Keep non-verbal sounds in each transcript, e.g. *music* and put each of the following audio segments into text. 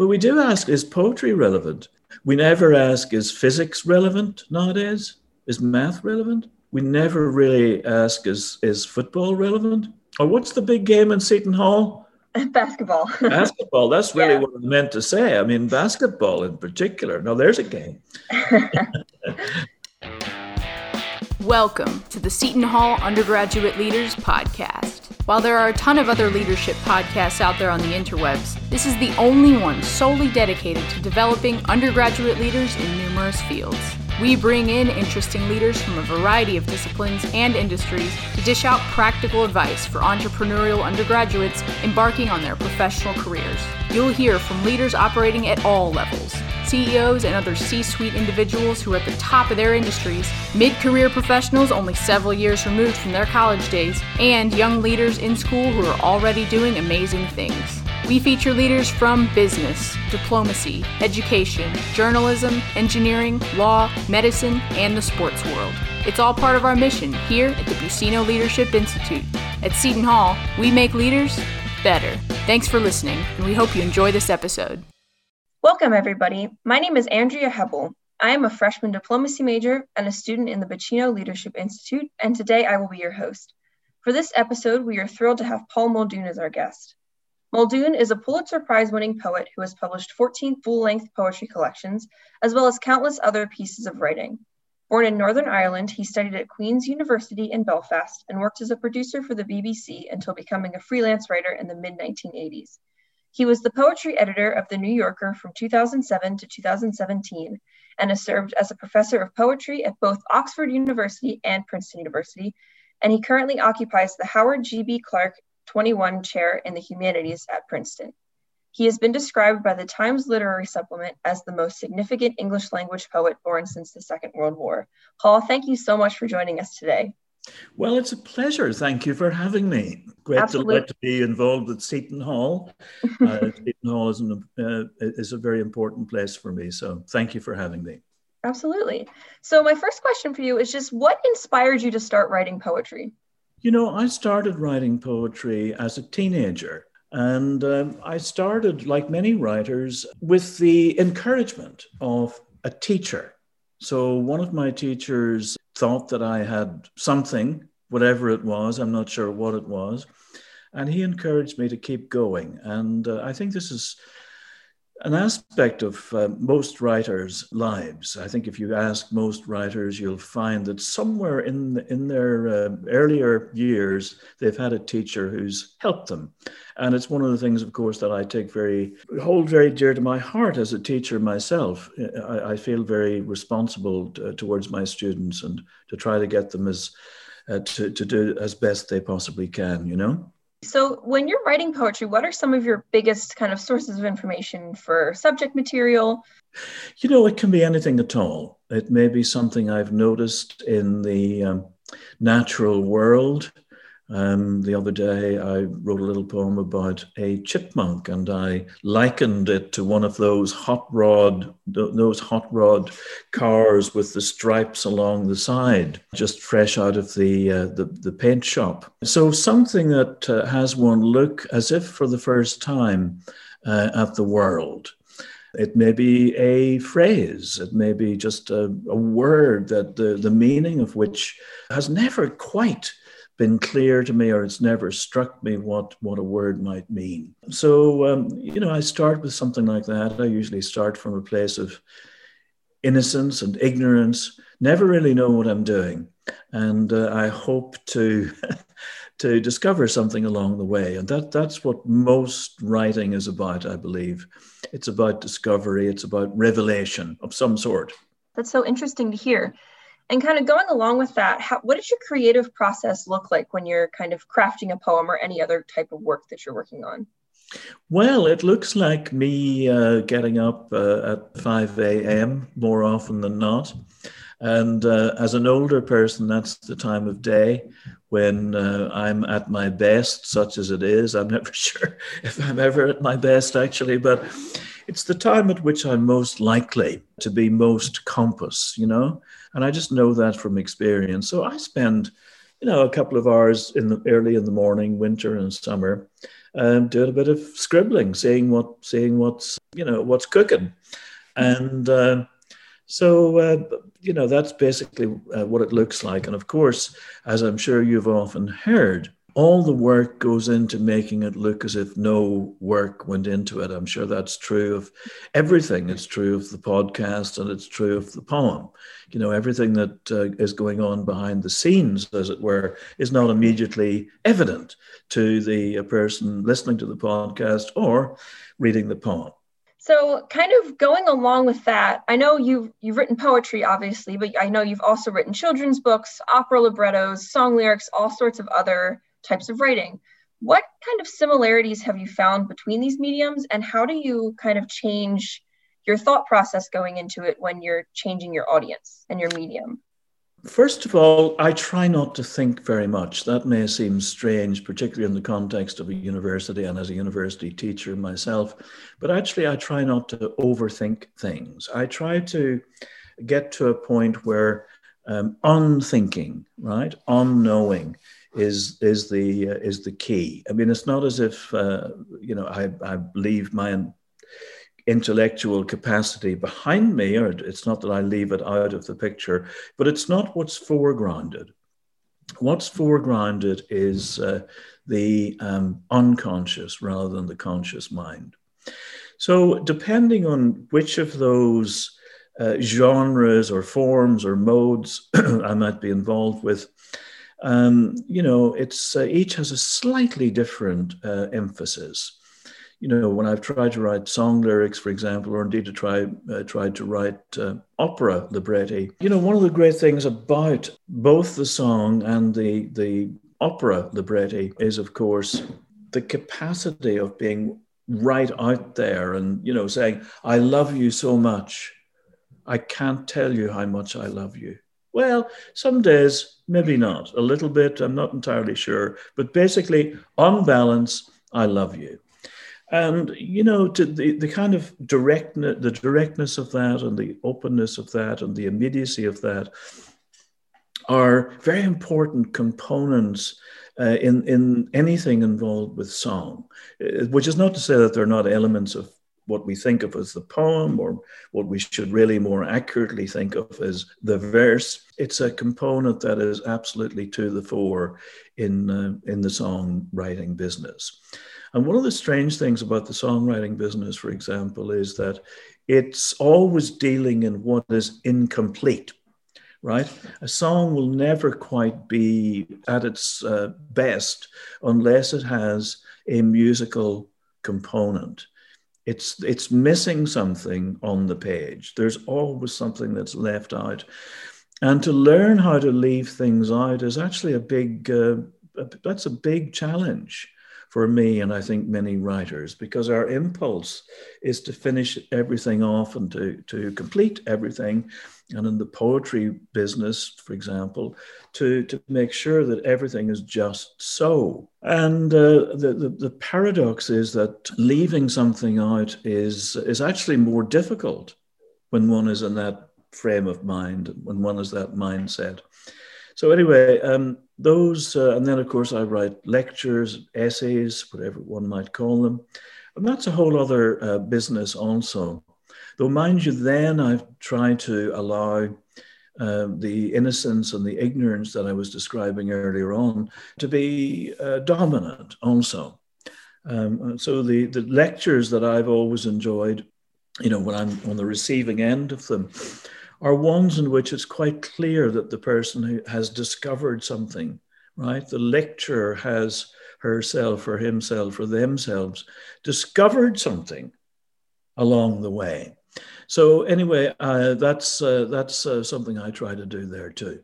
But we do ask, is poetry relevant? We never ask, is physics relevant nowadays? Is math relevant? We never really ask, is, is football relevant? Or what's the big game in Seton Hall? *laughs* Basketball. *laughs* basketball. That's really yeah. what I meant to say. I mean, basketball in particular. Now, there's a game. *laughs* Welcome to the Seton Hall Undergraduate Leaders Podcast. While there are a ton of other leadership podcasts out there on the interwebs, this is the only one solely dedicated to developing undergraduate leaders in numerous fields. We bring in interesting leaders from a variety of disciplines and industries to dish out practical advice for entrepreneurial undergraduates embarking on their professional careers. You'll hear from leaders operating at all levels CEOs and other C suite individuals who are at the top of their industries, mid career professionals only several years removed from their college days, and young leaders in school who are already doing amazing things. We feature leaders from business, diplomacy, education, journalism, engineering, law, medicine, and the sports world. It's all part of our mission here at the Buccino Leadership Institute. At Seton Hall, we make leaders better. Thanks for listening, and we hope you enjoy this episode. Welcome, everybody. My name is Andrea Hebel. I am a freshman diplomacy major and a student in the Buccino Leadership Institute, and today I will be your host. For this episode, we are thrilled to have Paul Muldoon as our guest. Muldoon is a Pulitzer Prize winning poet who has published 14 full length poetry collections, as well as countless other pieces of writing. Born in Northern Ireland, he studied at Queen's University in Belfast and worked as a producer for the BBC until becoming a freelance writer in the mid 1980s. He was the poetry editor of The New Yorker from 2007 to 2017 and has served as a professor of poetry at both Oxford University and Princeton University, and he currently occupies the Howard G.B. Clark 21 chair in the humanities at Princeton. He has been described by the Times Literary Supplement as the most significant English language poet born since the Second World War. Paul, thank you so much for joining us today. Well, it's a pleasure. Thank you for having me. Great delight to be involved with Seton Hall. *laughs* Uh, Seton Hall is, an, uh, is a very important place for me. So thank you for having me. Absolutely. So, my first question for you is just what inspired you to start writing poetry? You know, I started writing poetry as a teenager. And um, I started, like many writers, with the encouragement of a teacher. So, one of my teachers thought that I had something, whatever it was, I'm not sure what it was. And he encouraged me to keep going. And uh, I think this is an aspect of uh, most writers' lives. I think if you ask most writers, you'll find that somewhere in in their uh, earlier years, they've had a teacher who's helped them, and it's one of the things, of course, that I take very hold very dear to my heart as a teacher myself. I, I feel very responsible t- towards my students and to try to get them as uh, to to do as best they possibly can. You know. So, when you're writing poetry, what are some of your biggest kind of sources of information for subject material? You know, it can be anything at all. It may be something I've noticed in the um, natural world. Um, the other day, I wrote a little poem about a chipmunk, and I likened it to one of those hot rod, those hot rod cars with the stripes along the side, just fresh out of the uh, the, the, paint shop. So something that uh, has one look as if for the first time uh, at the world. It may be a phrase, it may be just a, a word that the, the meaning of which has never quite been clear to me or it's never struck me what, what a word might mean. So, um, you know, I start with something like that. I usually start from a place of innocence and ignorance, never really know what I'm doing. And uh, I hope to. *laughs* to discover something along the way. And that, that's what most writing is about, I believe. It's about discovery, it's about revelation of some sort. That's so interesting to hear. And kind of going along with that, how, what does your creative process look like when you're kind of crafting a poem or any other type of work that you're working on? Well, it looks like me uh, getting up uh, at 5 a.m. more often than not. And uh, as an older person, that's the time of day when uh, I'm at my best, such as it is. I'm never *laughs* sure if I'm ever at my best, actually, but it's the time at which I'm most likely to be most compass, you know? And I just know that from experience. So I spend, you know, a couple of hours in the early in the morning, winter and summer, um, doing a bit of scribbling, seeing what seeing what's you know what's cooking, and uh, so uh, you know that's basically uh, what it looks like. And of course, as I'm sure you've often heard, all the work goes into making it look as if no work went into it. I'm sure that's true of everything. It's true of the podcast and it's true of the poem. You know, everything that uh, is going on behind the scenes, as it were, is not immediately evident to the uh, person listening to the podcast or reading the poem. So, kind of going along with that, I know you've you've written poetry, obviously, but I know you've also written children's books, opera librettos, song lyrics, all sorts of other types of writing. What kind of similarities have you found between these mediums, and how do you kind of change your thought process going into it when you're changing your audience and your medium? First of all, I try not to think very much. That may seem strange, particularly in the context of a university and as a university teacher myself. But actually, I try not to overthink things. I try to get to a point where um, unthinking, right, unknowing is is the uh, is the key. I mean, it's not as if uh, you know I I leave my intellectual capacity behind me, or it's not that I leave it out of the picture, but it's not what's foregrounded. What's foregrounded is uh, the um, unconscious rather than the conscious mind. So, depending on which of those uh, genres or forms or modes *clears throat* I might be involved with, um, you know, it's uh, each has a slightly different uh, emphasis. You know, when I've tried to write song lyrics, for example, or indeed to try uh, tried to write uh, opera libretti, you know, one of the great things about both the song and the the opera libretti is, of course, the capacity of being right out there and you know saying, "I love you so much." I can't tell you how much I love you. Well, some days, maybe not. A little bit, I'm not entirely sure. But basically, on balance, I love you. And, you know, the, the kind of directness, the directness of that and the openness of that and the immediacy of that are very important components uh, in, in anything involved with song, uh, which is not to say that they're not elements of what we think of as the poem or what we should really more accurately think of as the verse. It's a component that is absolutely to the fore in, uh, in the songwriting business. And one of the strange things about the songwriting business, for example, is that it's always dealing in what is incomplete right? A song will never quite be at its uh, best unless it has a musical component it's it's missing something on the page. There's always something that's left out. And to learn how to leave things out is actually a big uh, that's a big challenge for me and I think many writers because our impulse is to finish everything off and to, to complete everything. And in the poetry business, for example, to, to make sure that everything is just so. And uh, the, the, the paradox is that leaving something out is, is actually more difficult when one is in that frame of mind, when one has that mindset. So anyway, um, those, uh, and then of course I write lectures, essays, whatever one might call them, and that's a whole other uh, business also. Though mind you, then I've tried to allow uh, the innocence and the ignorance that I was describing earlier on to be uh, dominant also. Um, so the, the lectures that I've always enjoyed, you know, when I'm on the receiving end of them, are ones in which it's quite clear that the person who has discovered something, right? The lecturer has herself or himself or themselves discovered something along the way. So anyway, uh, that's uh, that's uh, something I try to do there too.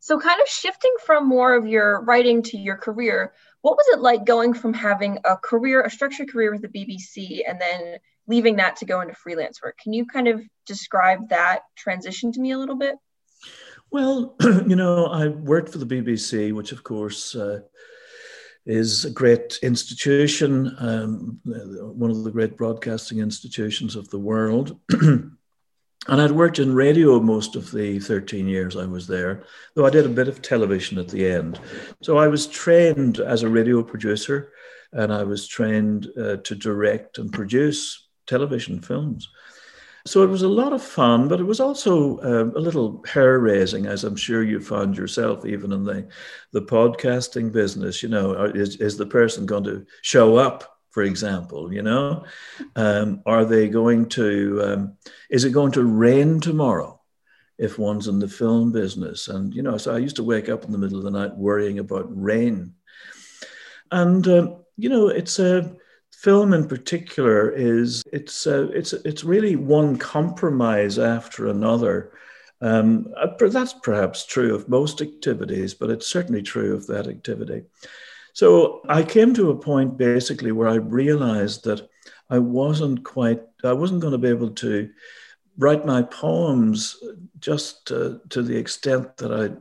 So kind of shifting from more of your writing to your career, what was it like going from having a career, a structured career with the BBC, and then leaving that to go into freelance work. Can you kind of describe that transition to me a little bit? Well, *clears throat* you know, I worked for the BBC, which of course uh, is a great institution, um, one of the great broadcasting institutions of the world. *clears throat* and I'd worked in radio most of the 13 years I was there, though I did a bit of television at the end. So I was trained as a radio producer and I was trained uh, to direct and produce television films. So it was a lot of fun, but it was also uh, a little hair raising, as I'm sure you found yourself, even in the, the podcasting business. You know, is, is the person going to show up, for example? You know, um, are they going to, um, is it going to rain tomorrow? If one's in the film business. And, you know, so I used to wake up in the middle of the night worrying about rain. And, uh, you know, it's a, film in particular is it's uh, it's it's really one compromise after another. Um, uh, that's perhaps true of most activities, but it's certainly true of that activity. So I came to a point basically where I realized that I wasn't quite I wasn't going to be able to write my poems just uh, to the extent that I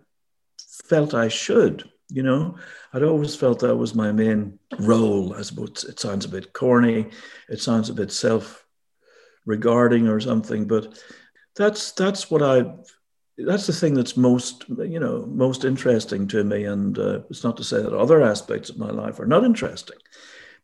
felt I should. You know, I'd always felt that was my main role. I suppose it sounds a bit corny, it sounds a bit self-regarding or something, but that's that's what I that's the thing that's most you know most interesting to me. And uh, it's not to say that other aspects of my life are not interesting,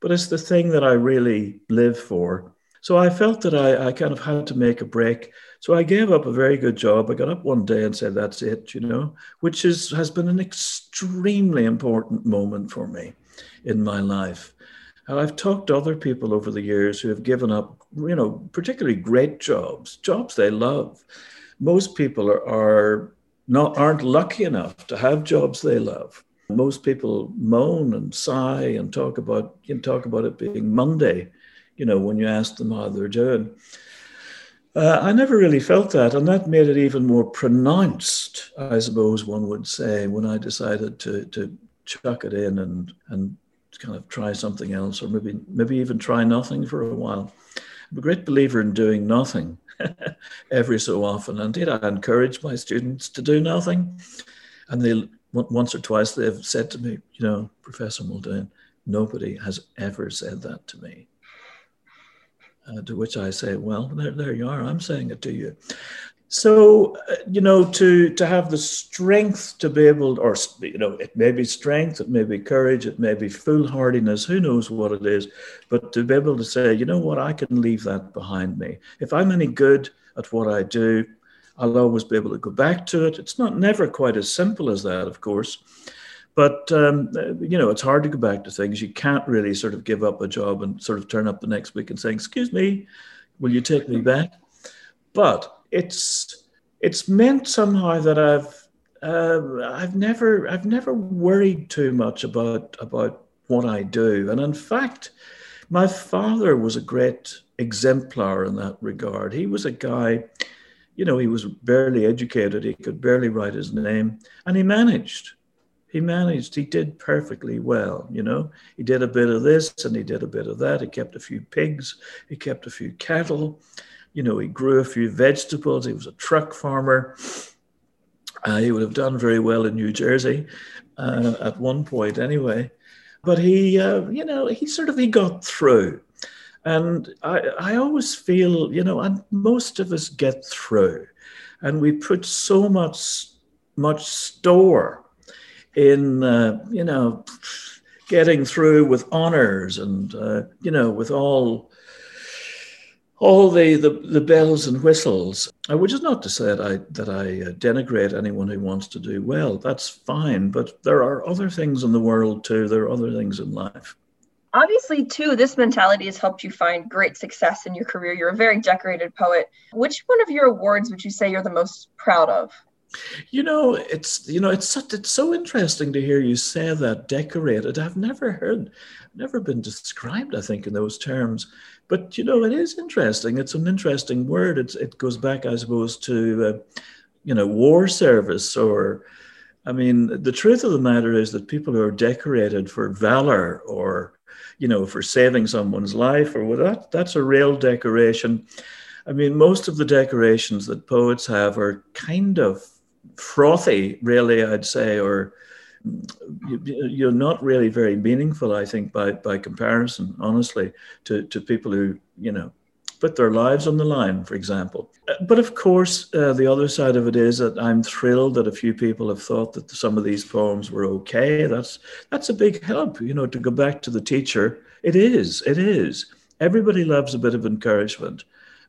but it's the thing that I really live for. So I felt that I, I kind of had to make a break so I gave up a very good job. I got up one day and said, "That's it," you know, which is has been an extremely important moment for me in my life. And I've talked to other people over the years who have given up, you know, particularly great jobs, jobs they love. Most people are, are not aren't lucky enough to have jobs they love. Most people moan and sigh and talk about you know, talk about it being Monday, you know, when you ask them how they're doing. Uh, I never really felt that, and that made it even more pronounced, I suppose one would say, when I decided to to chuck it in and and kind of try something else, or maybe maybe even try nothing for a while. I'm a great believer in doing nothing *laughs* every so often. Indeed, I encourage my students to do nothing, and they once or twice they've said to me, you know, Professor Muldoon, nobody has ever said that to me. Uh, to which I say, well, there, there you are. I'm saying it to you. So, uh, you know, to to have the strength to be able, or you know, it may be strength, it may be courage, it may be foolhardiness. Who knows what it is? But to be able to say, you know what, I can leave that behind me. If I'm any good at what I do, I'll always be able to go back to it. It's not never quite as simple as that, of course. But um, you know, it's hard to go back to things. You can't really sort of give up a job and sort of turn up the next week and say, "Excuse me, will you take me back?" But it's it's meant somehow that I've uh, I've never I've never worried too much about about what I do, and in fact, my father was a great exemplar in that regard. He was a guy, you know, he was barely educated. He could barely write his name, and he managed he managed, he did perfectly well, you know. He did a bit of this and he did a bit of that. He kept a few pigs, he kept a few cattle, you know, he grew a few vegetables. He was a truck farmer. Uh, he would have done very well in New Jersey uh, at one point, anyway. But he, uh, you know, he sort of he got through, and I, I always feel, you know, and most of us get through, and we put so much, much store in uh, you know getting through with honors and uh, you know with all all the, the, the bells and whistles, which is not to say that I that I uh, denigrate anyone who wants to do well. That's fine, but there are other things in the world too. There are other things in life. Obviously, too, this mentality has helped you find great success in your career. You're a very decorated poet. Which one of your awards would you say you're the most proud of? You know, it's you know, it's such, it's so interesting to hear you say that decorated. I've never heard, never been described. I think in those terms, but you know, it is interesting. It's an interesting word. It's it goes back, I suppose, to uh, you know, war service or. I mean, the truth of the matter is that people who are decorated for valor or, you know, for saving someone's life or what that, that's a real decoration. I mean, most of the decorations that poets have are kind of frothy, really, I'd say, or you're not really very meaningful, I think, by, by comparison, honestly, to, to people who, you know. put their lives on the line, for example. Uh, but of course, uh, the other side of it is that I'm thrilled that a few people have thought that some of these poems were okay. That's that's a big help, you know, to go back to the teacher. It is, it is. Everybody loves a bit of encouragement,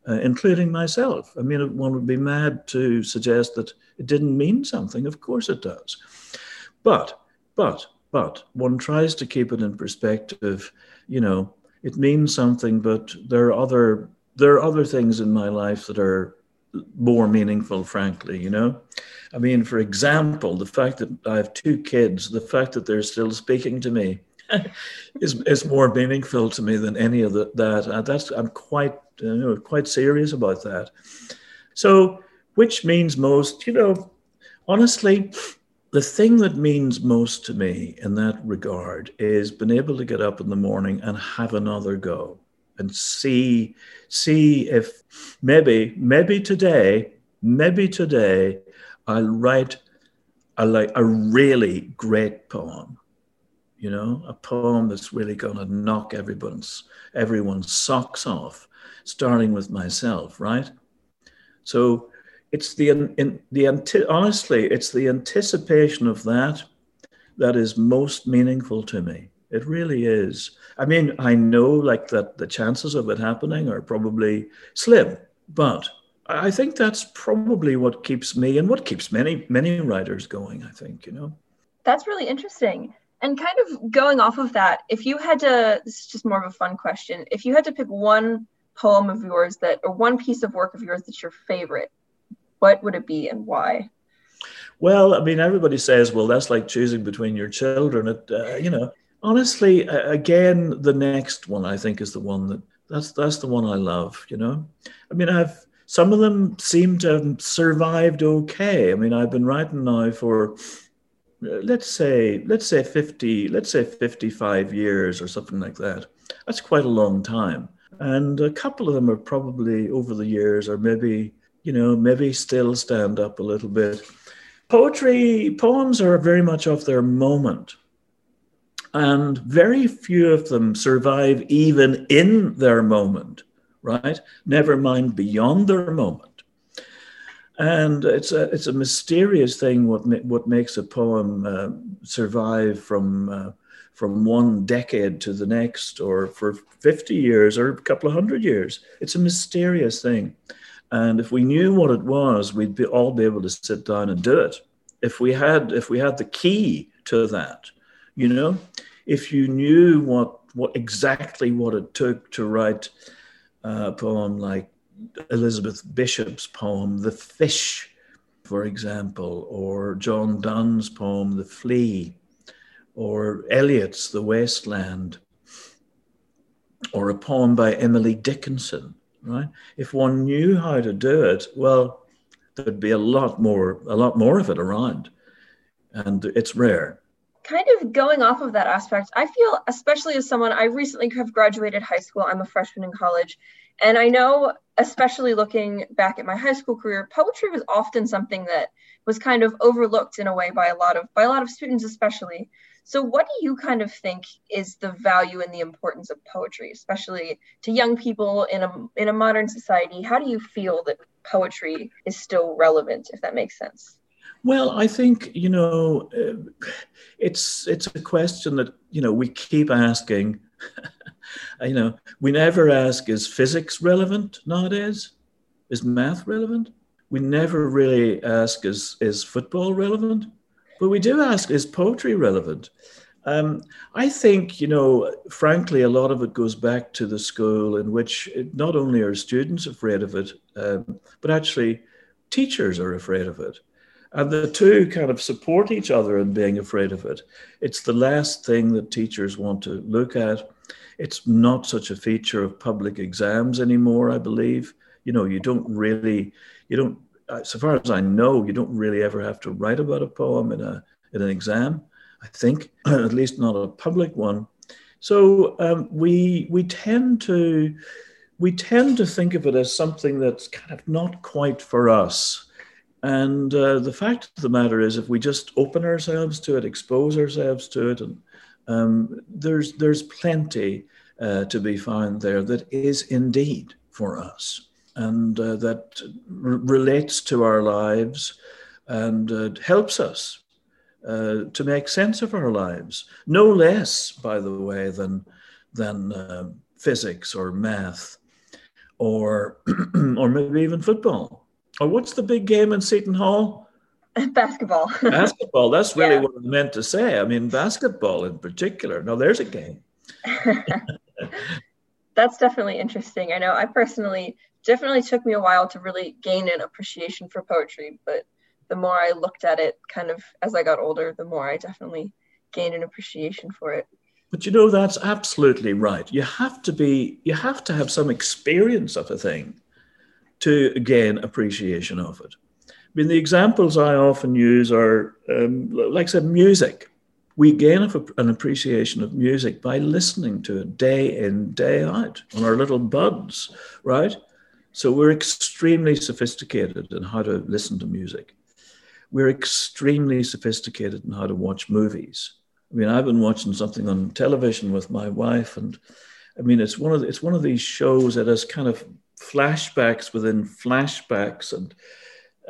uh, including myself. I mean, one would be mad to suggest that it didn't mean something. Of course it does. But, but, but one tries to keep it in perspective. You know, it means something, but there are other there are other things in my life that are more meaningful, frankly, you know? I mean, for example, the fact that I have two kids, the fact that they're still speaking to me *laughs* is, is more meaningful to me than any of the, that. Uh, that's, I'm quite, Uh, you know, quite serious about that. So, which means most, you know, honestly, the thing that means most to me in that regard is being able to get up in the morning and have another go and see see if maybe maybe today maybe today I'll write a like a really great poem you know a poem that's really going to knock everyone's everyone's socks off starting with myself right so it's the in, the honestly it's the anticipation of that that is most meaningful to me it really is. I mean, I know like that the chances of it happening are probably slim, but I think that's probably what keeps me and what keeps many many writers going. I think you know. That's really interesting. And kind of going off of that, if you had to, this is just more of a fun question. If you had to pick one poem of yours that, or one piece of work of yours that's your favorite, what would it be and why? Well, I mean, everybody says, well, that's like choosing between your children. It, uh, you know, honestly, again, the next one I think is the one that that's that's the one I love. You know, I mean, I've some of them seem to have survived okay. I mean, I've been writing now for uh, let's say let's say 50 let's say 55 years or something like that that's quite a long time and a couple of them are probably over the years or maybe you know maybe still stand up a little bit poetry poems are very much of their moment and very few of them survive even in their moment, right? Never mind beyond their moment. And it's a, it's a mysterious thing what, what makes a poem uh, survive from, uh, from one decade to the next, or for 50 years, or a couple of hundred years. It's a mysterious thing. And if we knew what it was, we'd be, all be able to sit down and do it. If we had, if we had the key to that, you know, if you knew what what exactly what it took to write a poem like Elizabeth Bishop's poem "The Fish," for example, or John Donne's poem "The Flea," or Eliot's "The Wasteland," or a poem by Emily Dickinson. Right? If one knew how to do it, well, there'd be a lot more, a lot more of it around, and it's rare kind of going off of that aspect, I feel, especially as someone, I recently have graduated high school, I'm a freshman in college. And I know, especially looking back at my high school career, poetry was often something that was kind of overlooked in a way by a lot of by a lot of students, especially. So, what do you kind of think is the value and the importance of poetry, especially to young people in a in a modern society? How do you feel that poetry is still relevant, if that makes sense? Well, I think you know, uh, it's it's a question that you know we keep asking. *laughs* you know, we never ask: Is physics relevant nowadays? Is math relevant? We never really ask: Is is football relevant? But we do ask: Is poetry relevant? Um, I think, you know, frankly, a lot of it goes back to the school in which not only are students afraid of it, um, but actually teachers are afraid of it. And the two kind of support each other in being afraid of it. It's the last thing that teachers want to look at. It's not such a feature of public exams anymore, I believe. You know, you don't really, you don't, uh, so far as I know, you don't really ever have to write about a poem in, a, in an exam, I think, *clears throat* at least not a public one. So um, we, we tend to, we tend to think of it as something that's kind of not quite for us and uh, the fact of the matter is, if we just open ourselves to it, expose ourselves to it, and um, there's there's plenty uh, to be found there that is indeed for us and uh, that r- relates to our lives and uh, helps us uh, to make sense of our lives. No less, by the way, than than uh, physics or math, or *clears throat* or maybe even football. Or what's the big game in Seton Hall? *laughs* Basketball. *laughs* basketball. That's really yeah. what I meant to say. I mean, basketball in particular. No, there's a game. *laughs* That's definitely interesting. I know I personally definitely took me a while to really gain an appreciation for poetry, but the more I looked at it kind of as I got older, the more I definitely gained an appreciation for it. But you know, that's absolutely right. You have to be, you have to have some experience of a thing to gain appreciation of it. I mean, the examples I often use are, um, like I said, music. We gain an appreciation of music by listening to it day in, day out on our little buds, right? So we're extremely sophisticated in how to listen to music we're extremely sophisticated in how to watch movies. I mean, I've been watching something on television with my wife, and I mean, it's one of the, it's one of these shows that has kind of flashbacks within flashbacks, and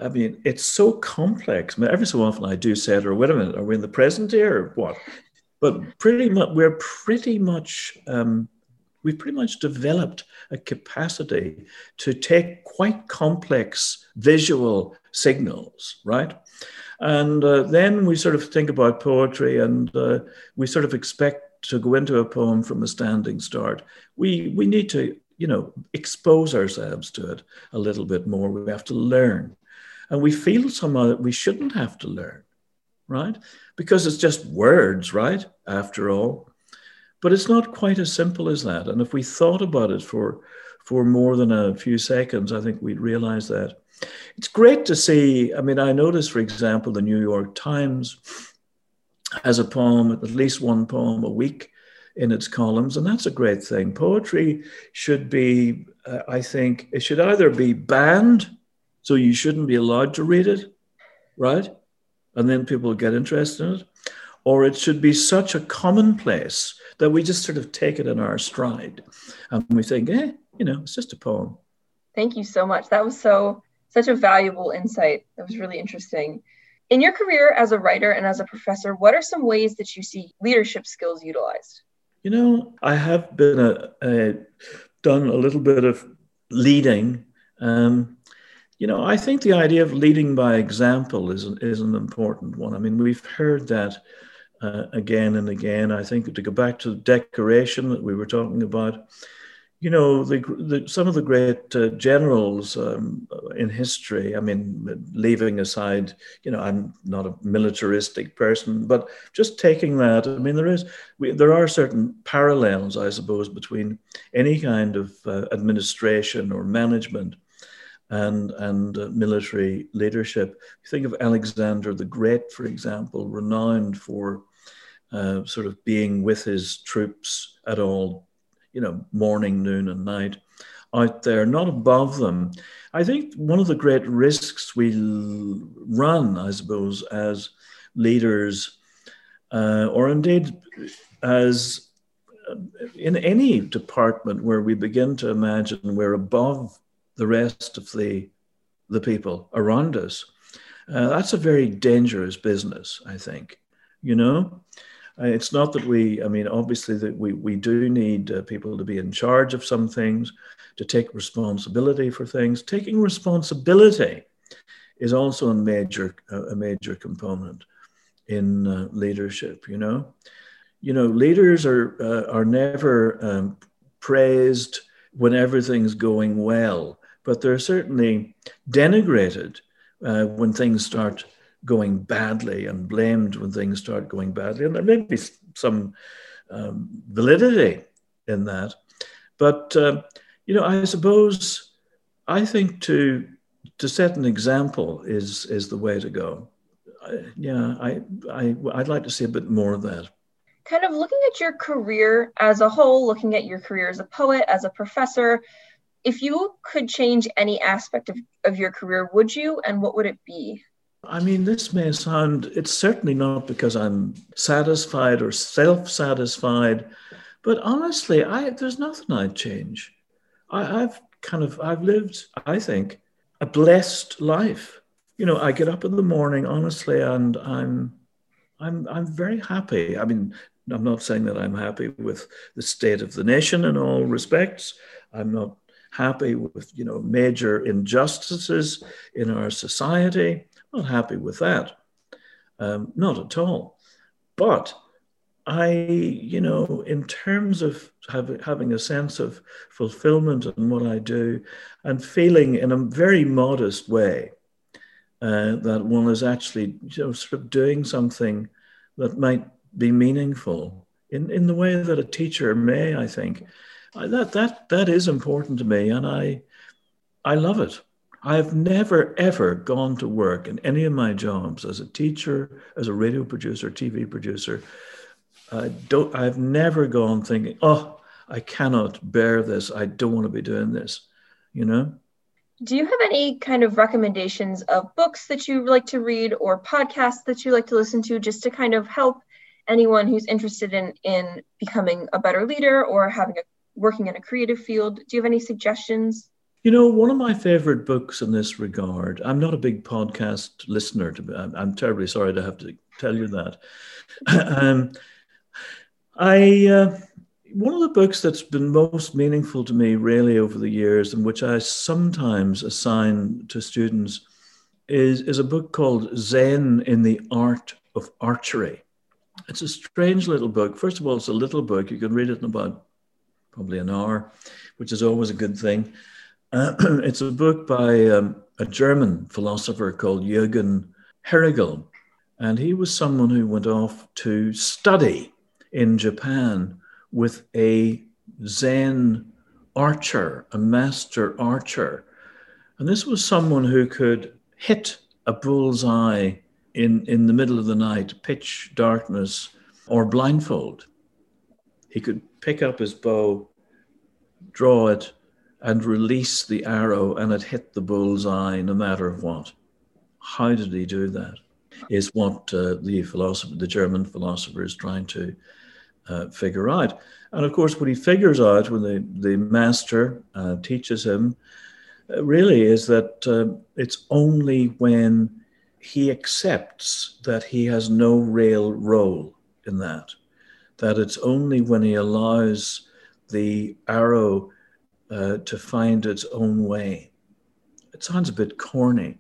I mean, it's so complex. I mean, every so often I do say or wait a minute, are we in the present here, or what? But pretty much, we're pretty much um, we've pretty much developed a capacity to take quite complex visual signals, right? And uh, then we sort of think about poetry and uh, we sort of expect to go into a poem from a standing start. We, we need to, you know, expose ourselves to it a little bit more. We have to learn. And we feel somehow that we shouldn't have to learn, right? Because it's just words, right? After all. But it's not quite as simple as that. And if we thought about it for, for more than a few seconds, I think we'd realize that. It's great to see. I mean, I noticed, for example, the New York Times has a poem, at least one poem a week in its columns, and that's a great thing. Poetry should be, uh, I think, it should either be banned, so you shouldn't be allowed to read it, right? And then people get interested in it, or it should be such a commonplace that we just sort of take it in our stride and we think, eh, you know, it's just a poem. Thank you so much. That was so such a valuable insight. That was really interesting. In your career as a writer and as a professor, what are some ways that you see leadership skills utilized? You know, I have been a, a done a little bit of leading. Um, you know, I think the idea of leading by example is is an important one. I mean, we've heard that uh, again and again. I think to go back to the decoration that we were talking about, you know, the, the, some of the great uh, generals um, in history, I mean, leaving aside, you know, I'm not a militaristic person, but just taking that, I mean, there is, we, there are certain parallels, I suppose, between any kind of uh, administration or management and, and uh, military leadership. Think of Alexander the Great, for example, renowned for uh, sort of being with his troops at all you know, morning, noon, and night out there, not above them. I think one of the great risks we run, I suppose, as leaders, uh, or indeed as uh, in any department where we begin to imagine we're above the rest of the, the people around us, uh, that's a very dangerous business, I think. You know, uh, it's not that we, I mean, obviously that we, we do need uh, people to be in charge of some things, to take responsibility for things. Taking responsibility is also a major, a major component in uh, leadership, you know. You know, leaders are, uh, are never um, praised when everything's going well, but they're certainly denigrated uh, when things start going badly and blamed when things start going badly. And there may be some um, validity in that. But, uh, you know, I suppose I think to, to set an example is, is the way to go. I, yeah, I, I, I'd like to see a bit more of that. Kind of looking at your career as a whole, looking at your career as a poet, as a professor, if you could change any aspect of, of your career, would you? And what would it be? I mean, this may sound, it's certainly not because I'm satisfied or self satisfied, but honestly, I, there's nothing I'd change. I, have kind of, I've lived, I think, a blessed life. You know, I get up in the morning, honestly, and I'm, I'm, I'm very happy. I mean, I'm not saying that I'm happy with the state of the nation in all respects. I'm not happy with, you know, major injustices in our society. Not happy with that. Um, not at all. But I, you know, in terms of have, having a sense of fulfillment in what I do and feeling in a very modest way uh, that one is actually, you know, sort of doing something that might be meaningful in, in the way that a teacher may, I think. That, that, that is important to me and I, I love it. I've never, ever gone to work in any of my jobs as a teacher, as a radio producer, TV producer. I don't, I've never gone thinking, oh, I cannot bear this. I don't want to be doing this, you know? Do you have any kind of recommendations of books that you like to read or podcasts that you like to listen to just to kind of help anyone who's interested in in becoming a better leader or having a working in a creative field? Do you have any suggestions? You know, one of my favorite books in this regard, I'm not a big podcast listener, to, I'm, I'm terribly sorry to have to tell you that. *laughs* um, I, uh, one of the books that's been most meaningful to me really over the years and which I sometimes assign to students is, is a book called Zen in the Art of Archery. It's a strange little book. First of all, it's a little book. You can read it in about probably an hour, which is always a good thing. Uh, *clears throat* it's a book by um, a German philosopher called Eugen Herrigel. And he was someone who went off to study in Japan with a Zen archer, a master archer. And this was someone who could hit a bullseye in, in the middle of the night, pitch darkness, or blindfold. He could pick up his bow, draw it, and release the arrow, and it hit the bullseye no matter what. How did he do that? Is what uh, the philosopher, the German philosopher, is trying to uh, figure out. And of course, what he figures out when the, the master uh, teaches him uh, really is that uh, it's only when he accepts that he has no real role in that that it's only when he allows the arrow uh, to find its own way. It sounds a bit corny.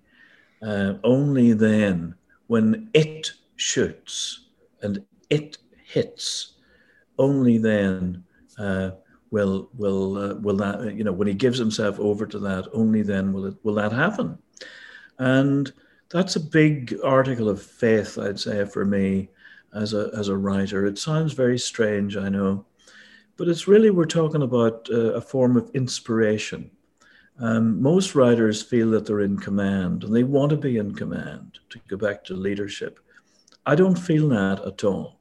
Uh, only then, when it shoots and it hits, only then uh, will will uh, will that you know when he gives himself over to that, only then will it will that happen. And that's a big article of faith, I'd say, for me as a, as a writer. It sounds very strange, I know, but it's really, we're talking about uh, a form of inspiration. Um, most writers feel that they're in command and they want to be in command to go back to leadership. I don't feel that at all.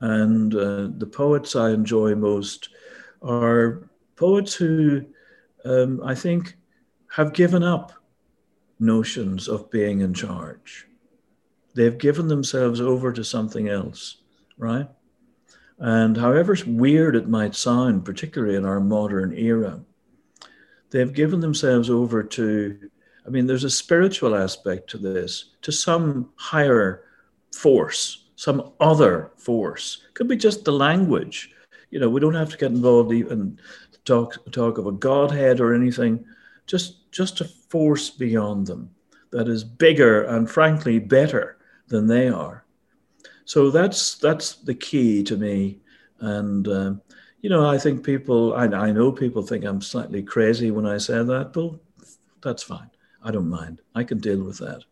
And uh, the poets I enjoy most are poets who um, I think have given up notions of being in charge. They've given themselves over to something else, right? And however weird it might sound, particularly in our modern era, they've given themselves over to, I mean, there's a spiritual aspect to this, to some higher force, some other force. Could be just the language. You know, we don't have to get involved even talk talk of a godhead or anything. Just just a force beyond them that is bigger and frankly better than they are. So that's that's the key to me. And um, you know, I think people, I, I know people think I'm slightly crazy when I say that, but that's fine. I don't mind. I can deal with that.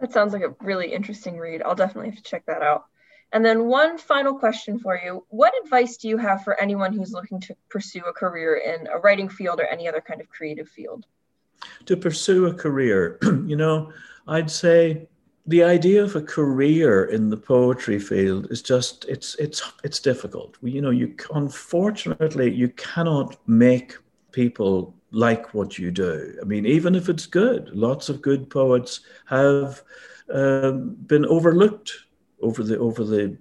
That sounds like a really interesting read. I'll definitely have to check that out. And then one final question for you. What advice do you have for anyone who's looking to pursue a career in a writing field or any other kind of creative field? To pursue a career, *clears throat* you know, I'd say the idea of a career in the poetry field is just it's it's it's difficult. You know you unfortunately you cannot make people like what you do. I mean even if it's good lots of good poets have um, been overlooked over the over the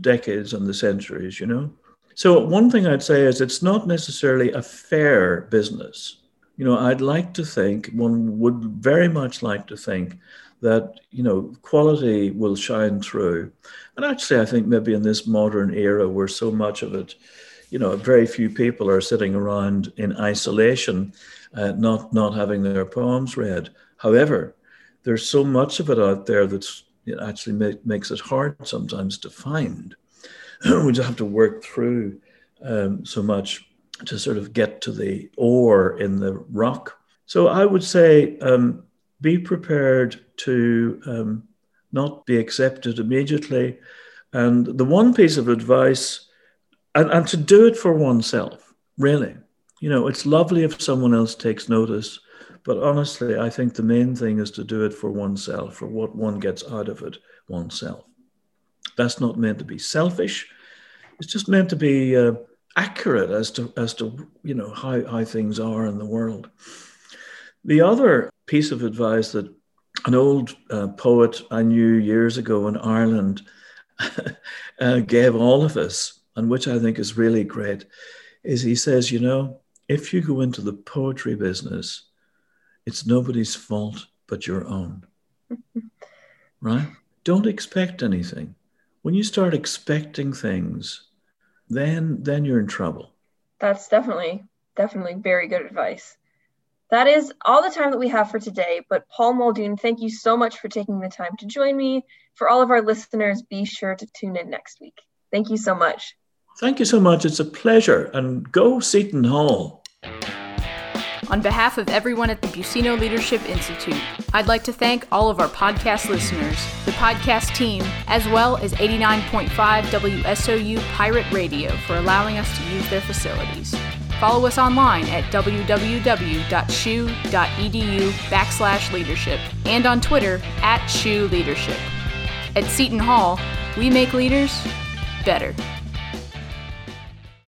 decades and the centuries you know? So, one thing I'd say is it's not necessarily a fair business. You know, I'd like to think, one would very much like to think that, you know, quality will shine through. And actually, I think maybe in this modern era where so much of it, you know, very few people are sitting around in isolation, uh, not, not having their poems read. However, there's so much of it out there that's it actually make, makes it hard sometimes to find. *clears throat* we just have to work through um, so much to sort of get to the ore in the rock. So I would say um, be prepared to um, not be accepted immediately. And the one piece of advice, and, and to do it for oneself, really. You know, it's lovely if someone else takes notice but honestly, I think the main thing is to do it for oneself, for what one gets out of it oneself. That's not meant to be selfish. It's just meant to be uh, accurate as to as to you know how, how things are in the world. The other piece of advice that an old uh, poet I knew years ago in Ireland *laughs* uh, gave all of us, and which I think is really great, is he says, you know, if you go into the poetry business, it's nobody's fault but your own. *laughs* right? Don't expect anything. When you start expecting things, then then you're in trouble. That's definitely definitely very good advice. That is all the time that we have for today. But Paul Muldoon, thank you so much for taking the time to join me. For all of our listeners, be sure to tune in next week. Thank you so much. Thank you so much. It's a pleasure. And go Seton Hall. On behalf of everyone at the Buccino Leadership Institute, I'd like to thank all of our podcast listeners, the podcast team, as well as 89.5 WSOU Pirate Radio for allowing us to use their facilities. Follow us online at www.shu.edu backslash leadership and on Twitter at SHU Leadership. At Seton Hall, we make leaders better.